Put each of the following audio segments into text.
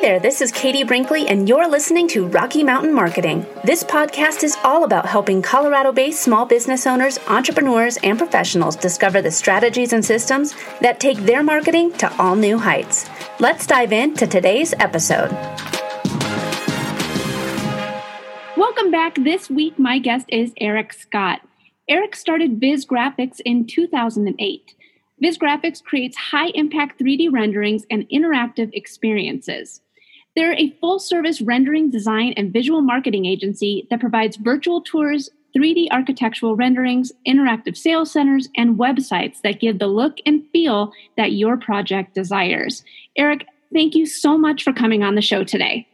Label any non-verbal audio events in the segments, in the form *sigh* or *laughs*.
there, this is Katie Brinkley, and you're listening to Rocky Mountain Marketing. This podcast is all about helping Colorado based small business owners, entrepreneurs, and professionals discover the strategies and systems that take their marketing to all new heights. Let's dive into today's episode. Welcome back. This week, my guest is Eric Scott. Eric started Viz Graphics in 2008. Viz Graphics creates high impact 3D renderings and interactive experiences. They're a full service rendering, design, and visual marketing agency that provides virtual tours, 3D architectural renderings, interactive sales centers, and websites that give the look and feel that your project desires. Eric, thank you so much for coming on the show today.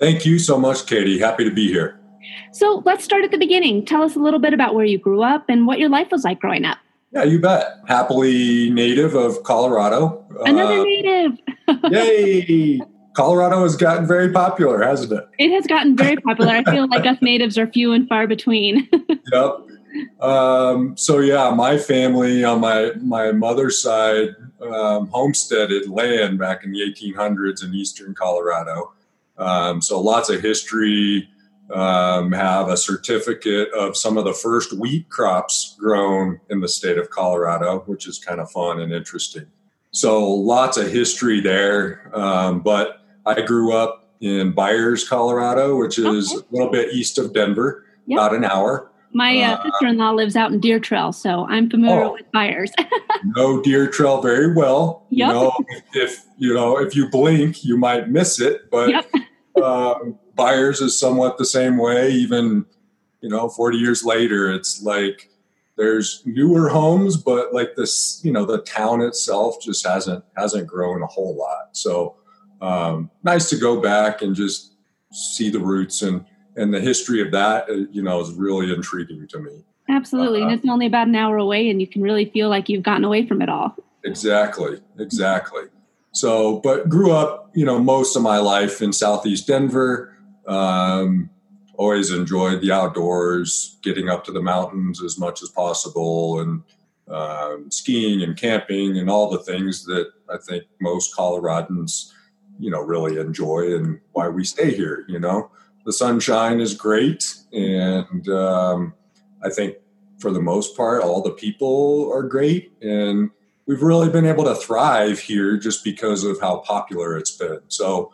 Thank you so much, Katie. Happy to be here. So let's start at the beginning. Tell us a little bit about where you grew up and what your life was like growing up. Yeah, you bet. Happily native of Colorado. Another uh, native. *laughs* yay! Colorado has gotten very popular, hasn't it? It has gotten very popular. I feel like *laughs* us natives are few and far between. *laughs* yep. Um, so yeah, my family on my my mother's side um, homesteaded land back in the 1800s in eastern Colorado. Um, so lots of history, um, have a certificate of some of the first wheat crops grown in the state of Colorado, which is kind of fun and interesting. So lots of history there. Um, but I grew up in Byers, Colorado, which is okay. a little bit east of Denver, yep. about an hour. My uh, uh, sister-in-law lives out in Deer Trail, so I'm familiar oh, with Byers. *laughs* know Deer Trail very well. Yep. You know, if you know if you blink, you might miss it, but yep. um, *laughs* Byers is somewhat the same way. Even you know, 40 years later, it's like there's newer homes, but like this, you know, the town itself just hasn't hasn't grown a whole lot. So um, nice to go back and just see the roots and and the history of that. Uh, you know, is really intriguing to me. Absolutely, uh, and it's only about an hour away, and you can really feel like you've gotten away from it all. Exactly, exactly. So, but grew up, you know, most of my life in Southeast Denver. Um, always enjoyed the outdoors, getting up to the mountains as much as possible, and um, skiing and camping and all the things that I think most Coloradans, you know, really enjoy and why we stay here. You know, the sunshine is great, and um, I think for the most part, all the people are great, and we've really been able to thrive here just because of how popular it's been. So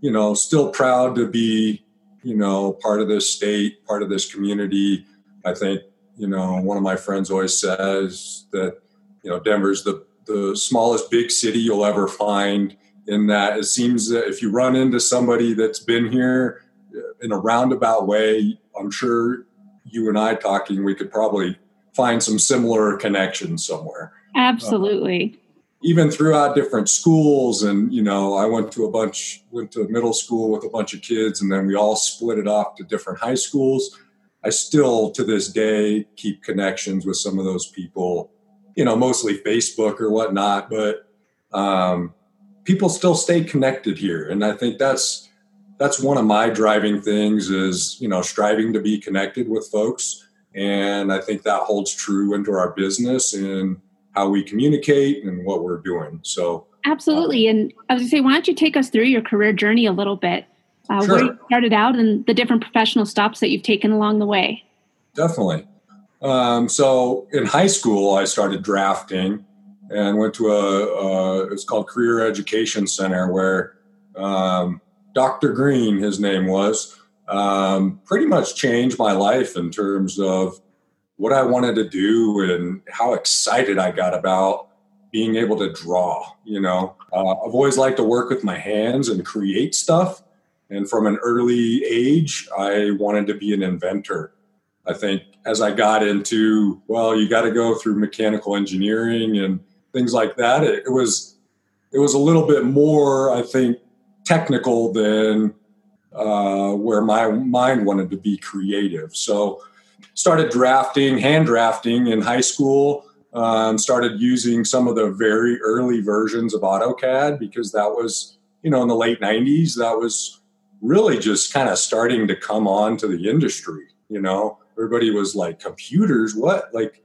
you know, still proud to be, you know, part of this state, part of this community. I think, you know, one of my friends always says that, you know, Denver's the, the smallest big city you'll ever find in that it seems that if you run into somebody that's been here in a roundabout way, I'm sure you and I talking, we could probably find some similar connections somewhere. Absolutely even throughout different schools and you know i went to a bunch went to middle school with a bunch of kids and then we all split it off to different high schools i still to this day keep connections with some of those people you know mostly facebook or whatnot but um, people still stay connected here and i think that's that's one of my driving things is you know striving to be connected with folks and i think that holds true into our business and how we communicate and what we're doing. So absolutely. Uh, and I was going to say, why don't you take us through your career journey a little bit? Uh, sure. Where you started out and the different professional stops that you've taken along the way. Definitely. Um, so in high school, I started drafting and went to a, a it's called Career Education Center where um, Dr. Green, his name was, um, pretty much changed my life in terms of what I wanted to do and how excited I got about being able to draw. You know, uh, I've always liked to work with my hands and create stuff. And from an early age, I wanted to be an inventor. I think as I got into, well, you got to go through mechanical engineering and things like that. It, it was, it was a little bit more, I think, technical than uh, where my mind wanted to be creative. So started drafting, hand drafting in high school. Um, started using some of the very early versions of AutoCAD because that was, you know, in the late 90s, that was really just kind of starting to come on to the industry. You know, everybody was like, computers, what? Like,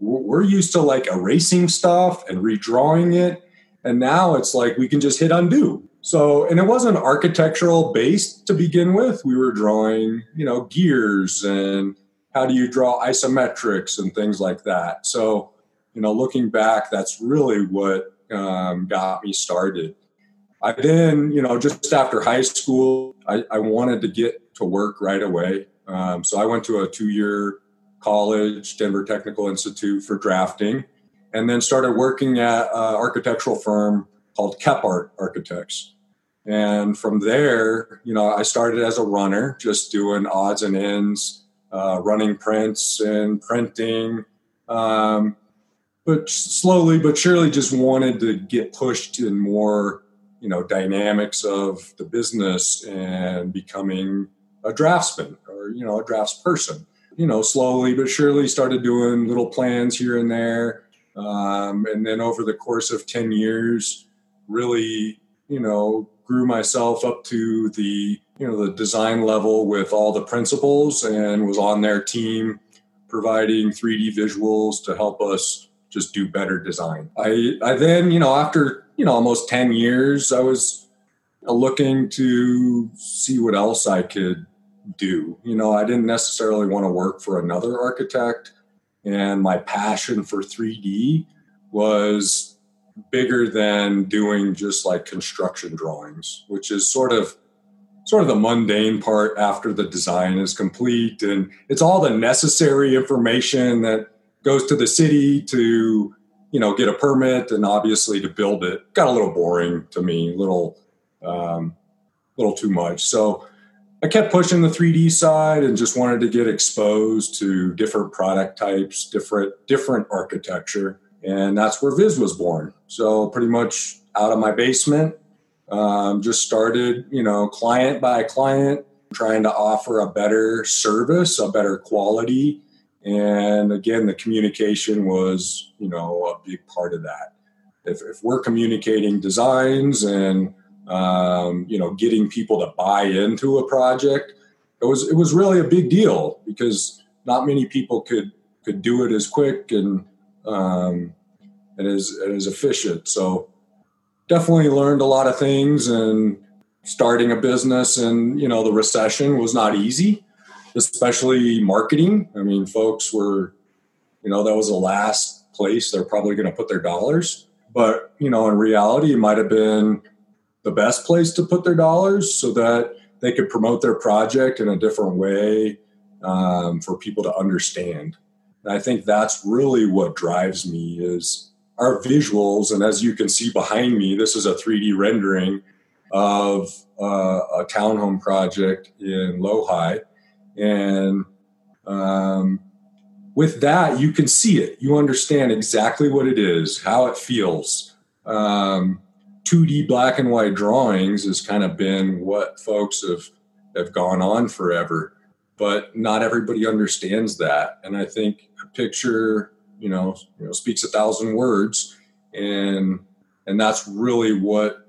we're used to like erasing stuff and redrawing it. And now it's like we can just hit undo. So, and it wasn't architectural based to begin with. We were drawing, you know, gears and how do you draw isometrics and things like that. So, you know, looking back, that's really what um, got me started. I then, you know, just after high school, I, I wanted to get to work right away. Um, so I went to a two year college, Denver Technical Institute for drafting, and then started working at an architectural firm called Kephart Architects. And from there, you know, I started as a runner, just doing odds and ends, uh, running prints and printing. Um, but slowly but surely just wanted to get pushed in more, you know, dynamics of the business and becoming a draftsman or, you know, a drafts person. You know, slowly but surely started doing little plans here and there. Um, and then over the course of 10 years, really, you know, grew myself up to the, you know, the design level with all the principals and was on their team providing 3D visuals to help us just do better design. I, I then, you know, after, you know, almost 10 years, I was looking to see what else I could do. You know, I didn't necessarily want to work for another architect. And my passion for 3D was bigger than doing just like construction drawings, which is sort of sort of the mundane part after the design is complete and it's all the necessary information that goes to the city to you know get a permit and obviously to build it got a little boring to me a little um, little too much so i kept pushing the 3d side and just wanted to get exposed to different product types different different architecture. And that's where viz was born. So pretty much out of my basement um, just started you know client by client trying to offer a better service a better quality. And again, the communication was, you know, a big part of that. If, if we're communicating designs and, um, you know, getting people to buy into a project, it was it was really a big deal because not many people could could do it as quick and um, and as and as efficient. So definitely learned a lot of things and starting a business and you know the recession was not easy especially marketing. I mean, folks were, you know, that was the last place they're probably going to put their dollars. But, you know, in reality, it might have been the best place to put their dollars so that they could promote their project in a different way um, for people to understand. And I think that's really what drives me is our visuals. And as you can see behind me, this is a 3D rendering of uh, a townhome project in Lohi and um, with that, you can see it. You understand exactly what it is, how it feels. Um, 2D black and white drawings has kind of been what folks have have gone on forever, but not everybody understands that. And I think a picture, you know, you know, speaks a thousand words, and and that's really what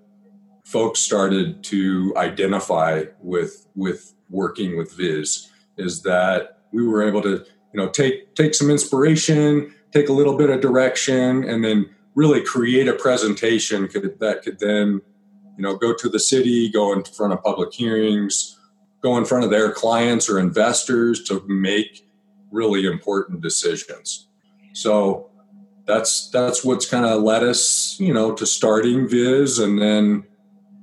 folks started to identify with with working with Viz is that we were able to you know take take some inspiration take a little bit of direction and then really create a presentation could, that could then you know go to the city go in front of public hearings go in front of their clients or investors to make really important decisions. So that's that's what's kind of led us you know to starting viz and then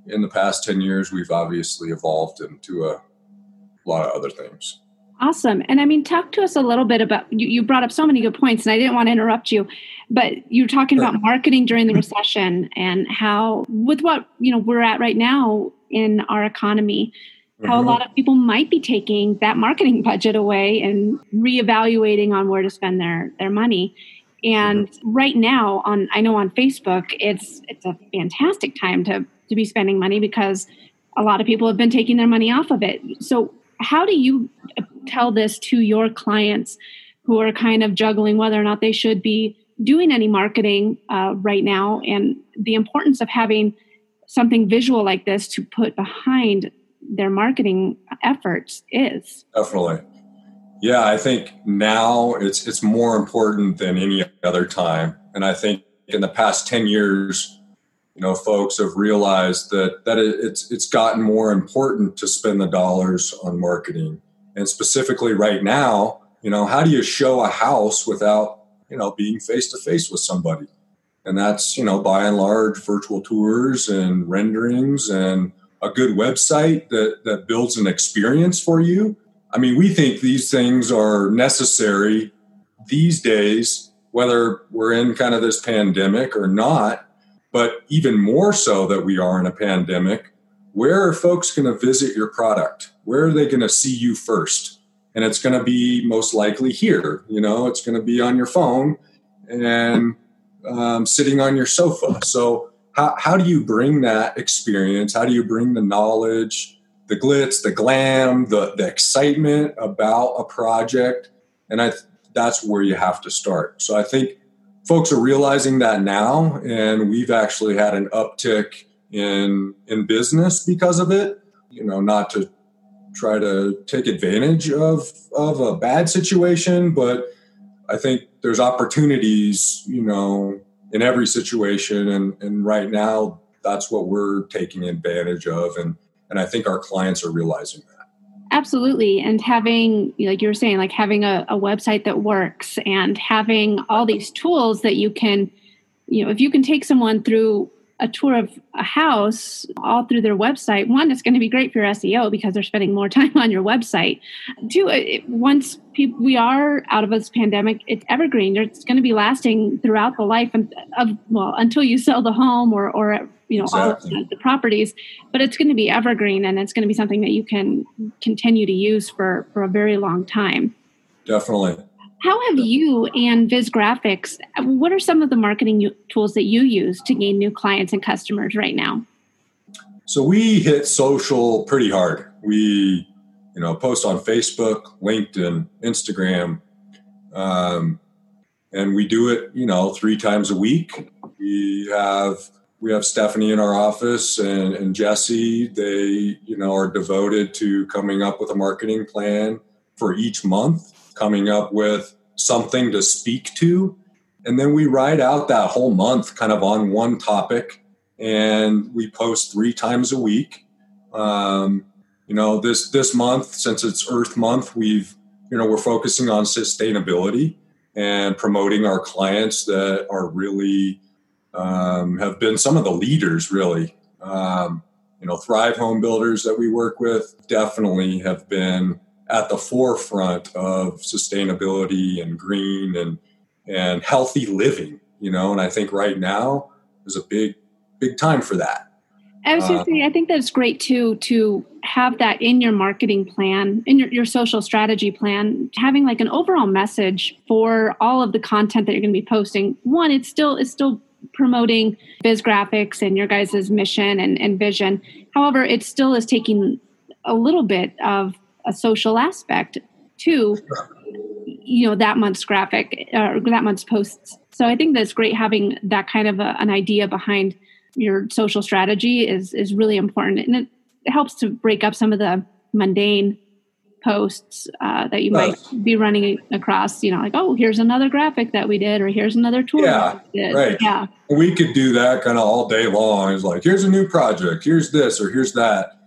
in the past 10 years we've obviously evolved into a lot of other things Awesome. And I mean, talk to us a little bit about you, you brought up so many good points, and I didn't want to interrupt you, but you're talking about marketing during the recession and how, with what you know we're at right now in our economy, how mm-hmm. a lot of people might be taking that marketing *laughs* budget away and reevaluating on where to spend their their money. And mm-hmm. right now, on I know on Facebook, it's it's a fantastic time to to be spending money because a lot of people have been taking their money off of it. So, how do you tell this to your clients who are kind of juggling whether or not they should be doing any marketing uh, right now. And the importance of having something visual like this to put behind their marketing efforts is. Definitely. Yeah i think now it's it's more important than any other time. And i think in the past 10 years you know folks have realized that that it's it's gotten more important to spend the dollars on marketing and specifically right now you know how do you show a house without you know being face to face with somebody? And that's you know by and large virtual tours and renderings and a good website that that builds an experience for you. I mean we think these things are necessary these days whether we're in kind of this pandemic or not but even more so that we are in a pandemic, where are folks going to visit your product? Where are they going to see you first? And it's going to be most likely here. You know, it's going to be on your phone and um, sitting on your sofa. So, how, how do you bring that experience? How do you bring the knowledge, the glitz, the glam, the, the excitement about a project? And I, that's where you have to start. So, I think folks are realizing that now, and we've actually had an uptick in in business because of it. You know, not to try to take advantage of of a bad situation, but I think there's opportunities, you know, in every situation, and and right now that's what we're taking advantage of, and and I think our clients are realizing that. Absolutely. And having, like you were saying, like having a, a, website that works and having all these tools that you can, you know, if you can take someone through a tour of a house all through their website, one, it's going to be great for your SEO because they're spending more *laughs* time on your website. Two, it, once people, we are out of this pandemic, it's evergreen. It's going to be lasting throughout the life of, of well, until you sell the home or, or you know exactly. all the properties but it's going to be evergreen and it's going to be something that you can continue to use for for a very long time definitely how have you and Viz Graphics, what are some of the marketing tools that you use to gain new clients and customers right now? So we hit social pretty hard. We, you know, post on Facebook, LinkedIn, Instagram, um, and we do it, you know, three times a week. We have we have Stephanie in our office and, and Jesse. They, you know, are devoted to coming up with a marketing plan for each month, coming up with something to speak to. And then we write out that whole month kind of on one topic and we post three times a week. Um, you know, this this month, since it's Earth Month, we've you know we're focusing on sustainability and promoting our clients that are really um, have been some of the leaders, really. Um, you know, Thrive Home Builders that we work with definitely have been at the forefront of sustainability and green and and healthy living. You know, and I think right now is a big big time for that. I was uh, say, I think that's great too to have that in your marketing plan, in your, your social strategy plan, having like an overall message for all of the content that you're going to be posting. One, it's still it's still promoting Viz Graphics and your guys' mission and, and vision. However, it still is taking a little bit of a social aspect to you know that month's graphic or that month's posts. So I think that's great having that kind of a, an idea behind your social strategy is is really important. And it helps to break up some of the mundane posts uh, that you might be running across you know like oh here's another graphic that we did or here's another tool yeah right. Yeah. We could do that kind of all day long. It's like here's a new project here's this or here's that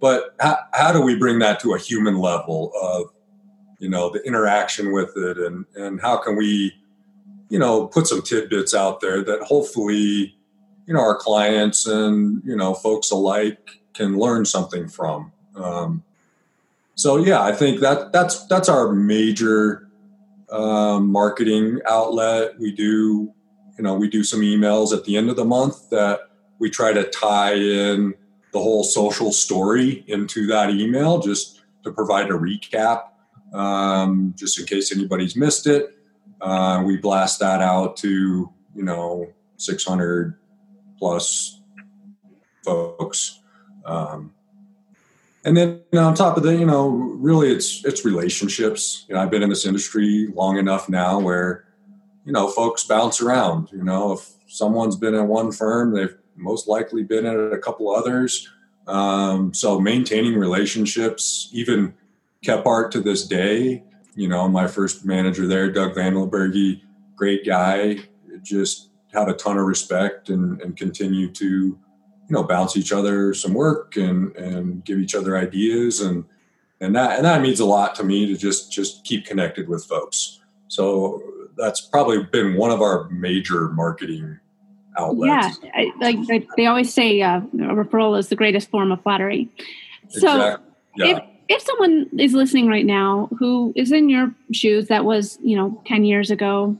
but how, how do we bring that to a human level of you know the interaction with it and and how can we you know put some tidbits out there that hopefully you know our clients and you know folks alike can learn something from um, so yeah, I think that that's that's our major um, marketing outlet. We do, you know, we do some emails at the end of the month that we try to tie in the whole social story into that email, just to provide a recap, um, just in case anybody's missed it. Uh, we blast that out to you know 600 plus folks. Um, and then on top of that, you know, really it's it's relationships. You know, I've been in this industry long enough now where, you know, folks bounce around. You know, if someone's been in one firm, they've most likely been at a couple others. Um, so maintaining relationships, even Kephart to this day, you know, my first manager there, Doug Van great guy. Just had a ton of respect and, and continue to, you know, bounce each other some work and, and give each other ideas. And, and that, and that means a lot to me to just, just keep connected with folks. So that's probably been one of our major marketing outlets. Yeah. I, like they always say, uh, a referral is the greatest form of flattery. So exactly. yeah. if, if someone is listening right now who is in your shoes that was you know 10 years ago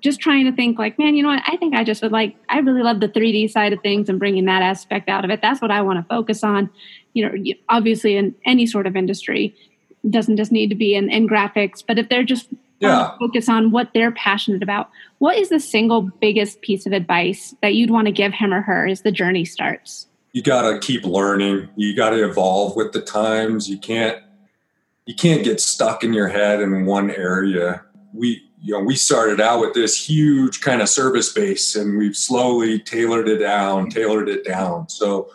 just trying to think like man you know what i think i just would like i really love the 3d side of things and bringing that aspect out of it that's what i want to focus on you know obviously in any sort of industry it doesn't just need to be in, in graphics but if they're just yeah. focus on what they're passionate about what is the single biggest piece of advice that you'd want to give him or her as the journey starts you got to keep learning. You got to evolve with the times. You can't you can't get stuck in your head in one area. We you know we started out with this huge kind of service base, and we've slowly tailored it down, tailored it down. So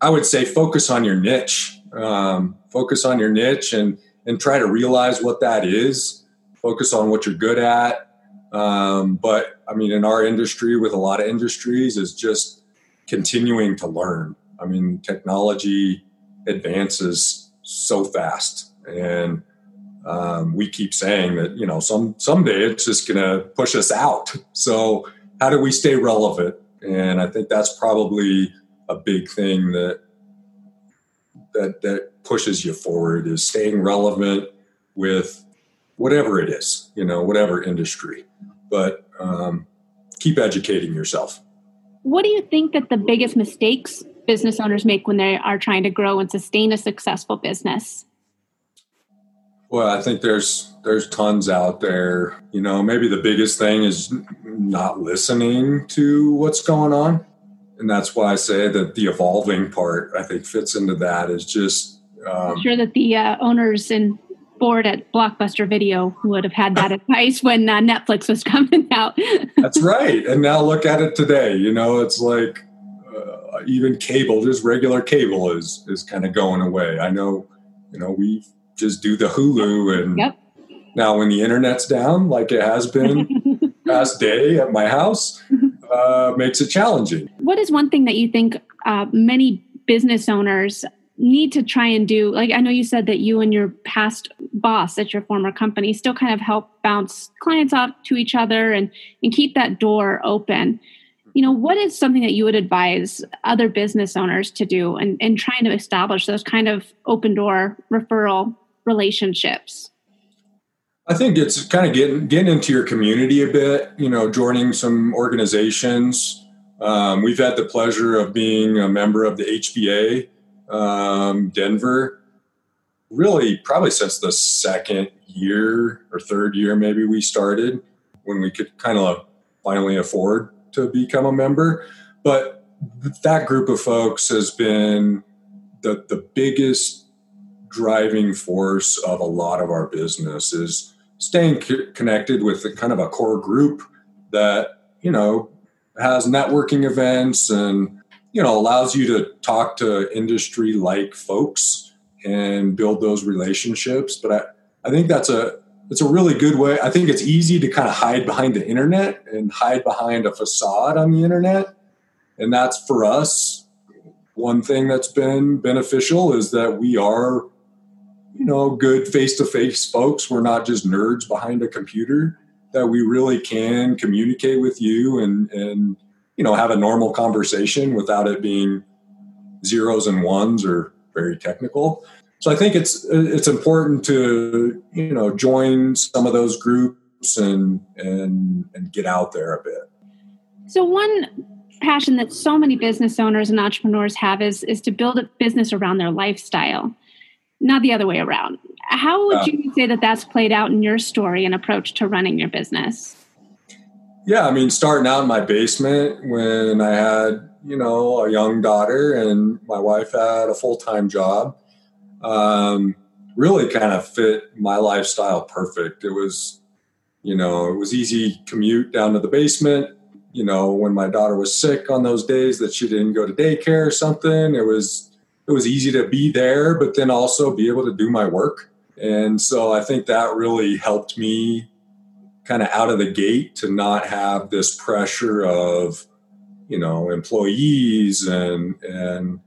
I would say focus on your niche. Um, focus on your niche and and try to realize what that is. Focus on what you're good at. Um, but I mean, in our industry, with a lot of industries, is just continuing to learn. I mean, technology advances so fast, and um, we keep saying that you know some someday it's just going to push us out. *laughs* So how do we stay relevant? And I think that's probably a big thing that that that pushes you forward is staying relevant with whatever it is, you know, whatever industry. But um, keep educating yourself. What do you think that the biggest mistakes business owners make when they are trying to grow and sustain a successful business? Well, I think there's there's tons out there. You know, maybe the biggest thing is not listening to what's going on. And that's why I say that the evolving part I think fits into that is just um, I'm sure that the uh, owners and board at Blockbuster Video would have had that advice when uh, Netflix was *laughs* coming out. That's right. And now look at it today. You know, it's like uh, even cable, just regular cable, is is kind of going away. I know, you know, we just do the Hulu, and yep. now when the internet's down, like it has been *laughs* past day at my house, uh, makes it challenging. What is one thing that you think uh, many business owners need to try and do like i know you said that you and your past boss at your former company still kind of help bounce clients off to each other and and keep that door open. You know what is something that you would advise other business owners to do and, and trying to establish those kind of open door referral relationships? I think it's kind of getting getting into your community a bit you know joining some organizations. Um, we've had the pleasure of being a member of the hba um, Denver, really probably since the second year or third year, maybe we started when we could kind of finally afford to become a member. But that group of folks has been the, the biggest driving force of a lot of our business is staying connected with the kind of a core group that, you know, has networking events and you know allows you to talk to industry like folks and build those relationships. But i i think that's a it's a really good way. I think it's easy to kind of hide behind the internet and hide behind a facade on the internet. And that's for us one thing that's been beneficial is that we are you know good face-to-face folks. We're not just nerds behind a computer that we really can communicate with you and and you know have a normal conversation without it being zeros and ones or very technical. So i think it's it's important to you know join some of those groups and and and get out there a bit. So one passion that so many business owners and entrepreneurs have is is to build a business around their lifestyle not the other way around. How would you say that that's played out in your story and approach to running your business yeah, I mean, starting out in my basement when I had, you know, a young daughter and my wife had a full time job, um, really kind of fit my lifestyle perfect. It was, you know, it was easy commute down to the basement. You know, when my daughter was sick on those days that she didn't go to daycare or something, it was it was easy to be there, but then also be able to do my work. And so I think that really helped me kind of out of the gate to not have this pressure of you know employees and and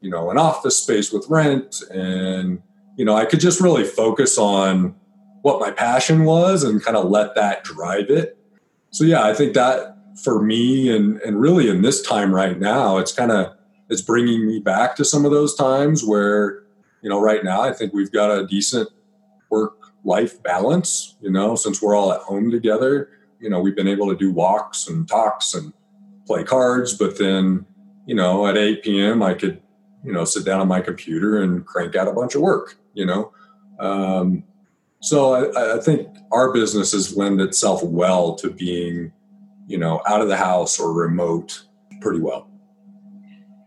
you know an office space with rent and you know i could just really focus on what my passion was and kind of let that drive it. So yeah i think that for me and and really in this time right now it's kind of it's bringing me back to some of those times where you know right now i think we've got a decent work life balance you know since we're all at home together you know we've been able to do walks and talks and play cards but then you know at 8 p.m i could you know sit down on my computer and crank out a bunch of work you know? Um, so I, I think our business has lend itself well to being you know out of the house or remote pretty well.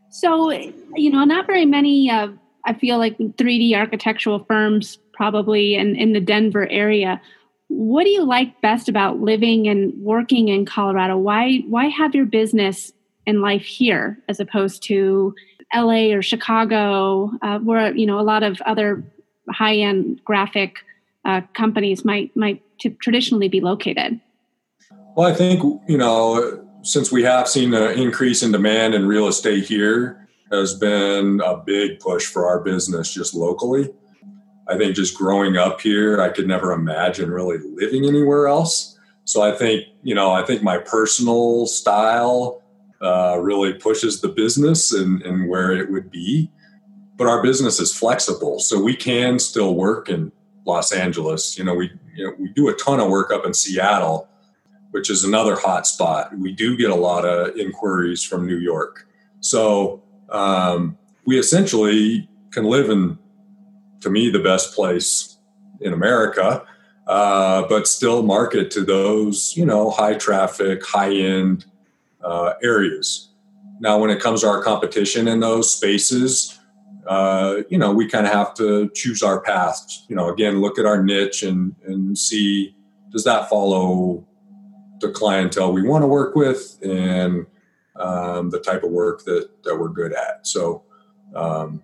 So you know not very many uh, i feel like 3d architectural firms probably in, in the denver area. What do you like best about living and working in colorado? Why why have your business and life here as opposed to la or chicago? Uh, where you know a lot of other high-end graphic uh, companies might might t- traditionally be located. Well, I think, you know, since we have seen an increase in demand in real estate here, has been a big push for our business just locally. I think just growing up here, I could never imagine really living anywhere else. So I think, you know, I think my personal style uh, really pushes the business and, and where it would be. But our business is flexible, so we can still work in Los Angeles. You know, we you know, we do a ton of work up in Seattle, which is another hot spot. We do get a lot of inquiries from New York. So um, we essentially can live in, to me, the best place in America, uh, but still market to those, you know, high traffic, high end uh, areas. Now, when it comes to our competition in those spaces, uh, you know, we kind of have to choose our path. You know, again, look at our niche and and see does that follow the clientele we want to work with and um, the type of work that that we're good at. So, um,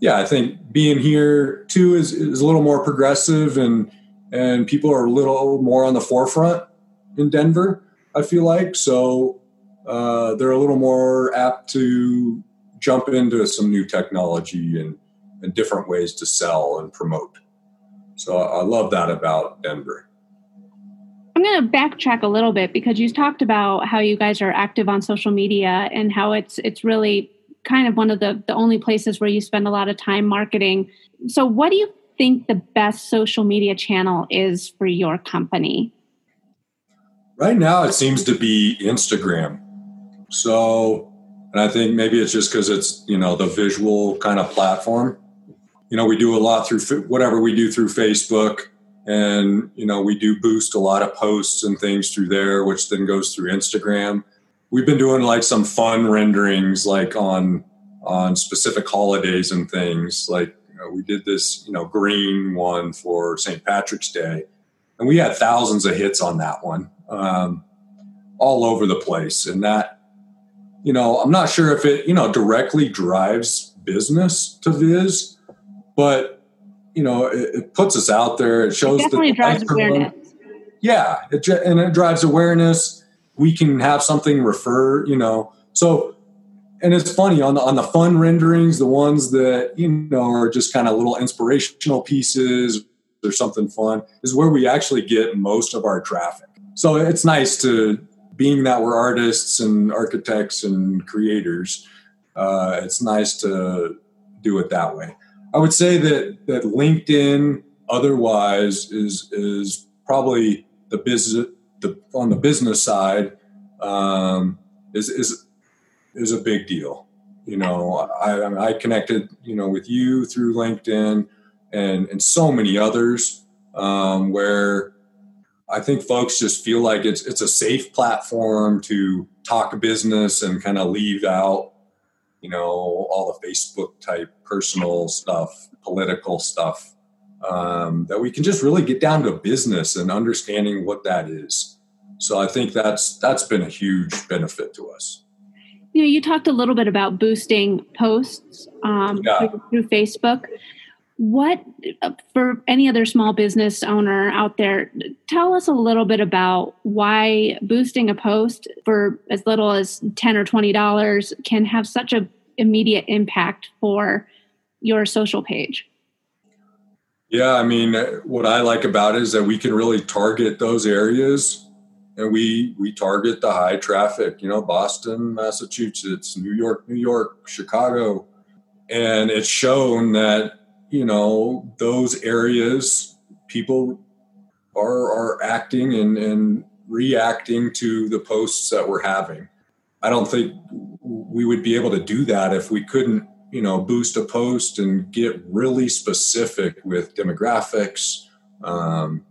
yeah, I think being here too is, is a little more progressive and and people are a little more on the forefront in Denver. I feel like so uh, they're a little more apt to jump into some new technology and, and different ways to sell and promote. So I love that about Denver. I'm going to backtrack a little bit because you talked about how you guys are active on social media and how it's it's really kind of one of the the only places where you spend a lot of time marketing. So what do you think the best social media channel is for your company? Right now it seems to be Instagram. So and I think maybe it's just cuz it's, you know, the visual kind of platform. You know, we do a lot through whatever we do through Facebook and you know we do boost a lot of posts and things through there which then goes through instagram we've been doing like some fun renderings like on on specific holidays and things like you know, we did this you know green one for st patrick's day and we had thousands of hits on that one um, all over the place and that you know i'm not sure if it you know directly drives business to viz but you know, it, it, puts us out there. It shows it definitely drives awareness. Yeah, it, and it drives awareness. We can have something refer, you know. So, and it's funny on the on the fun renderings, the ones that you know are just kind of little inspirational pieces or something fun, is where we actually get most of our traffic. So it's nice to, being that we're artists and architects and creators, uh, it's nice to do it that way. I would say that that LinkedIn otherwise is is probably the business the on the business side um, is is is a big deal. You know, I I connected you know with you through LinkedIn and and so many others um, where I think folks just feel like it's it's a safe platform to talk business and kind of leave out you know, all the Facebook type personal stuff, political stuff, um, that we can just really get down to business and understanding what that is. So I think that's that's been a huge benefit to us. You know, you talked a little bit about boosting posts um, yeah. through, through Facebook. what for any other small business owner out there tell us a little bit about why boosting a post for as little as 10 or 20 dollars can have such a immediate impact for your social page yeah i mean uh, what i like about it is that we can really target those areas and we we target the high traffic you know boston massachusetts new york new york chicago. And it's shown that you know those areas people are are acting and, and reacting to the posts that we're having. I don't think we would be able to do that if we couldn't you know boost a post and get really specific with demographics um,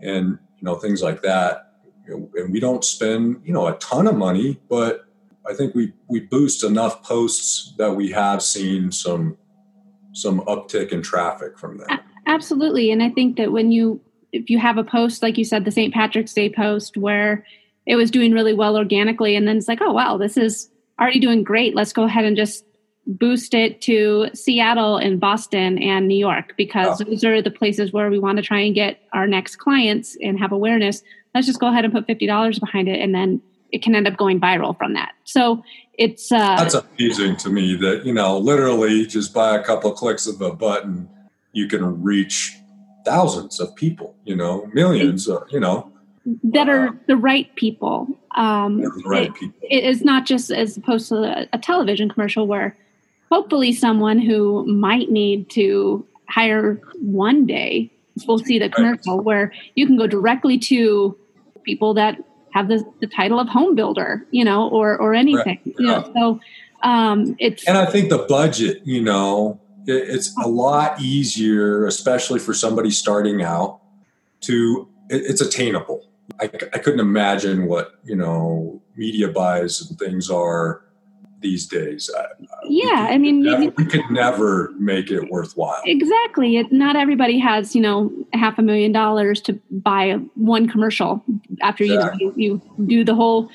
and you know things like that and we don't spend you know a ton of money but i think we we boost enough posts that we have seen some some uptick in traffic from them. Absolutely. And I think that when you, if you have a post, like you said, the St. Patrick's Day post where it was doing really well organically, and then it's like, oh, wow, this is already doing great. Let's go ahead and just boost it to Seattle and Boston and New York because oh. those are the places where we want to try and get our next clients and have awareness. Let's just go ahead and put $50 behind it and then it can end up going viral from that. So it's uh, that's amazing to me that you know literally just by a couple of clicks of a button you can reach thousands of people. You know, millions. You know. That are uh, the right people. Um, the right it, people. It is not just as opposed to a, a television commercial where hopefully someone who might need to hire one day will see the commercial where you can go directly to people that have the, the title of home builder, you know, or or anything. Right. You know, so um, it's and I think the budget, you know, it, it's a lot easier, especially for somebody starting out, to it, it's attainable. I, I couldn't imagine what you know media buys and things are these days. yeah, I mean, never, we could never make it worthwhile. Exactly. It, not everybody has, you know, half a million dollars to buy one commercial after exactly. you, you you do the whole.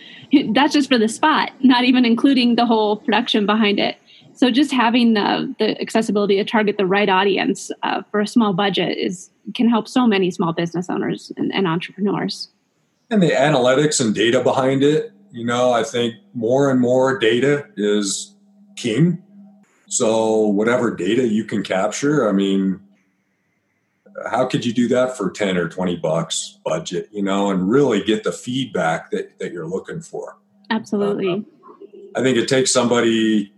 That's just for the spot, not even including the whole production behind it. So just having the the accessibility to target the right audience uh, for a small budget is can help so many small business owners and, and entrepreneurs. And the analytics and data behind it you know, I think more and more data is king. So, whatever data you can capture, I mean, how could you do that for 10 or 20 bucks budget, you know, and really get the feedback that, that you're looking for? Absolutely. Uh, I think it takes somebody,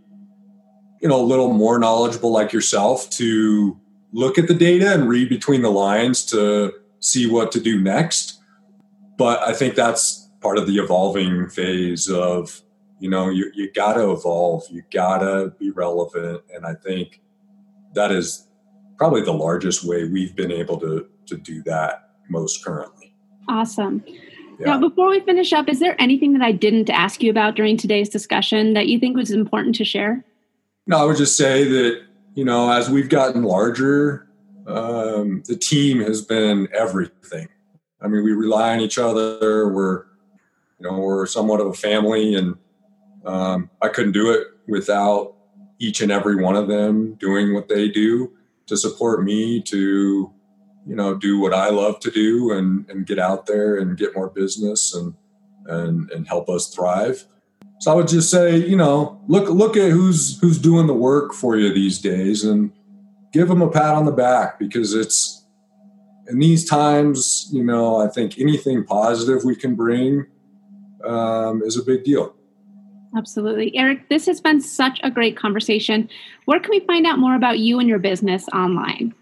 you know, a little more knowledgeable like yourself to look at the data and read between the lines to see what to do next. But I think that's part of the evolving phase of you know you, you got to evolve you got to be relevant and i think that is probably the largest way we've been able to to do that most currently. Awesome. Yeah. now before we finish up is there anything that i didn't ask you about during today's discussion that you think was important to share? No i would just say that you know as we've gotten larger um, the team has been everything. I mean we rely on each other we're you know, we're somewhat of a family, and um, I couldn't do it without each and every one of them doing what they do to support me to, you know, do what I love to do and, and get out there and get more business and, and, and help us thrive. So I would just say, you know, look look at who's who's doing the work for you these days and give them a pat on the back because it's in these times, you know, I think anything positive we can bring um, is a big deal. Absolutely. Eric, this has been such a great conversation. Where can we find out more about you and your business online?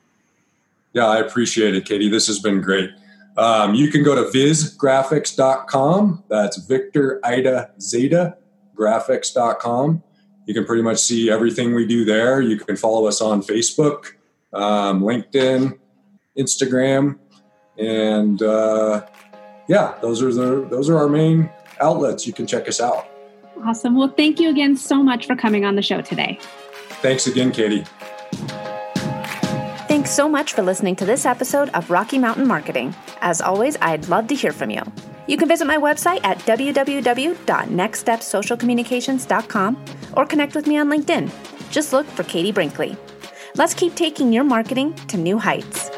Yeah, I appreciate it, Katie. This has been great. Um, you can go to vizgraphics.com. That's Victor Ida Zeta graphics.com. You can pretty much see everything we do there. You can follow us on Facebook, um, LinkedIn, Instagram, and uh, yeah, those are the those are our main outlets. You can check us out. Awesome. Well, thank you again so much for coming on the show today. Thanks again, Katie. Thanks so much for listening to this episode of Rocky Mountain Marketing. As always, I'd love to hear from you. You can visit my website at www.nextstepsocialcommunications.com or connect with me on LinkedIn. Just look for Katie Brinkley. Let's keep taking your marketing to new heights.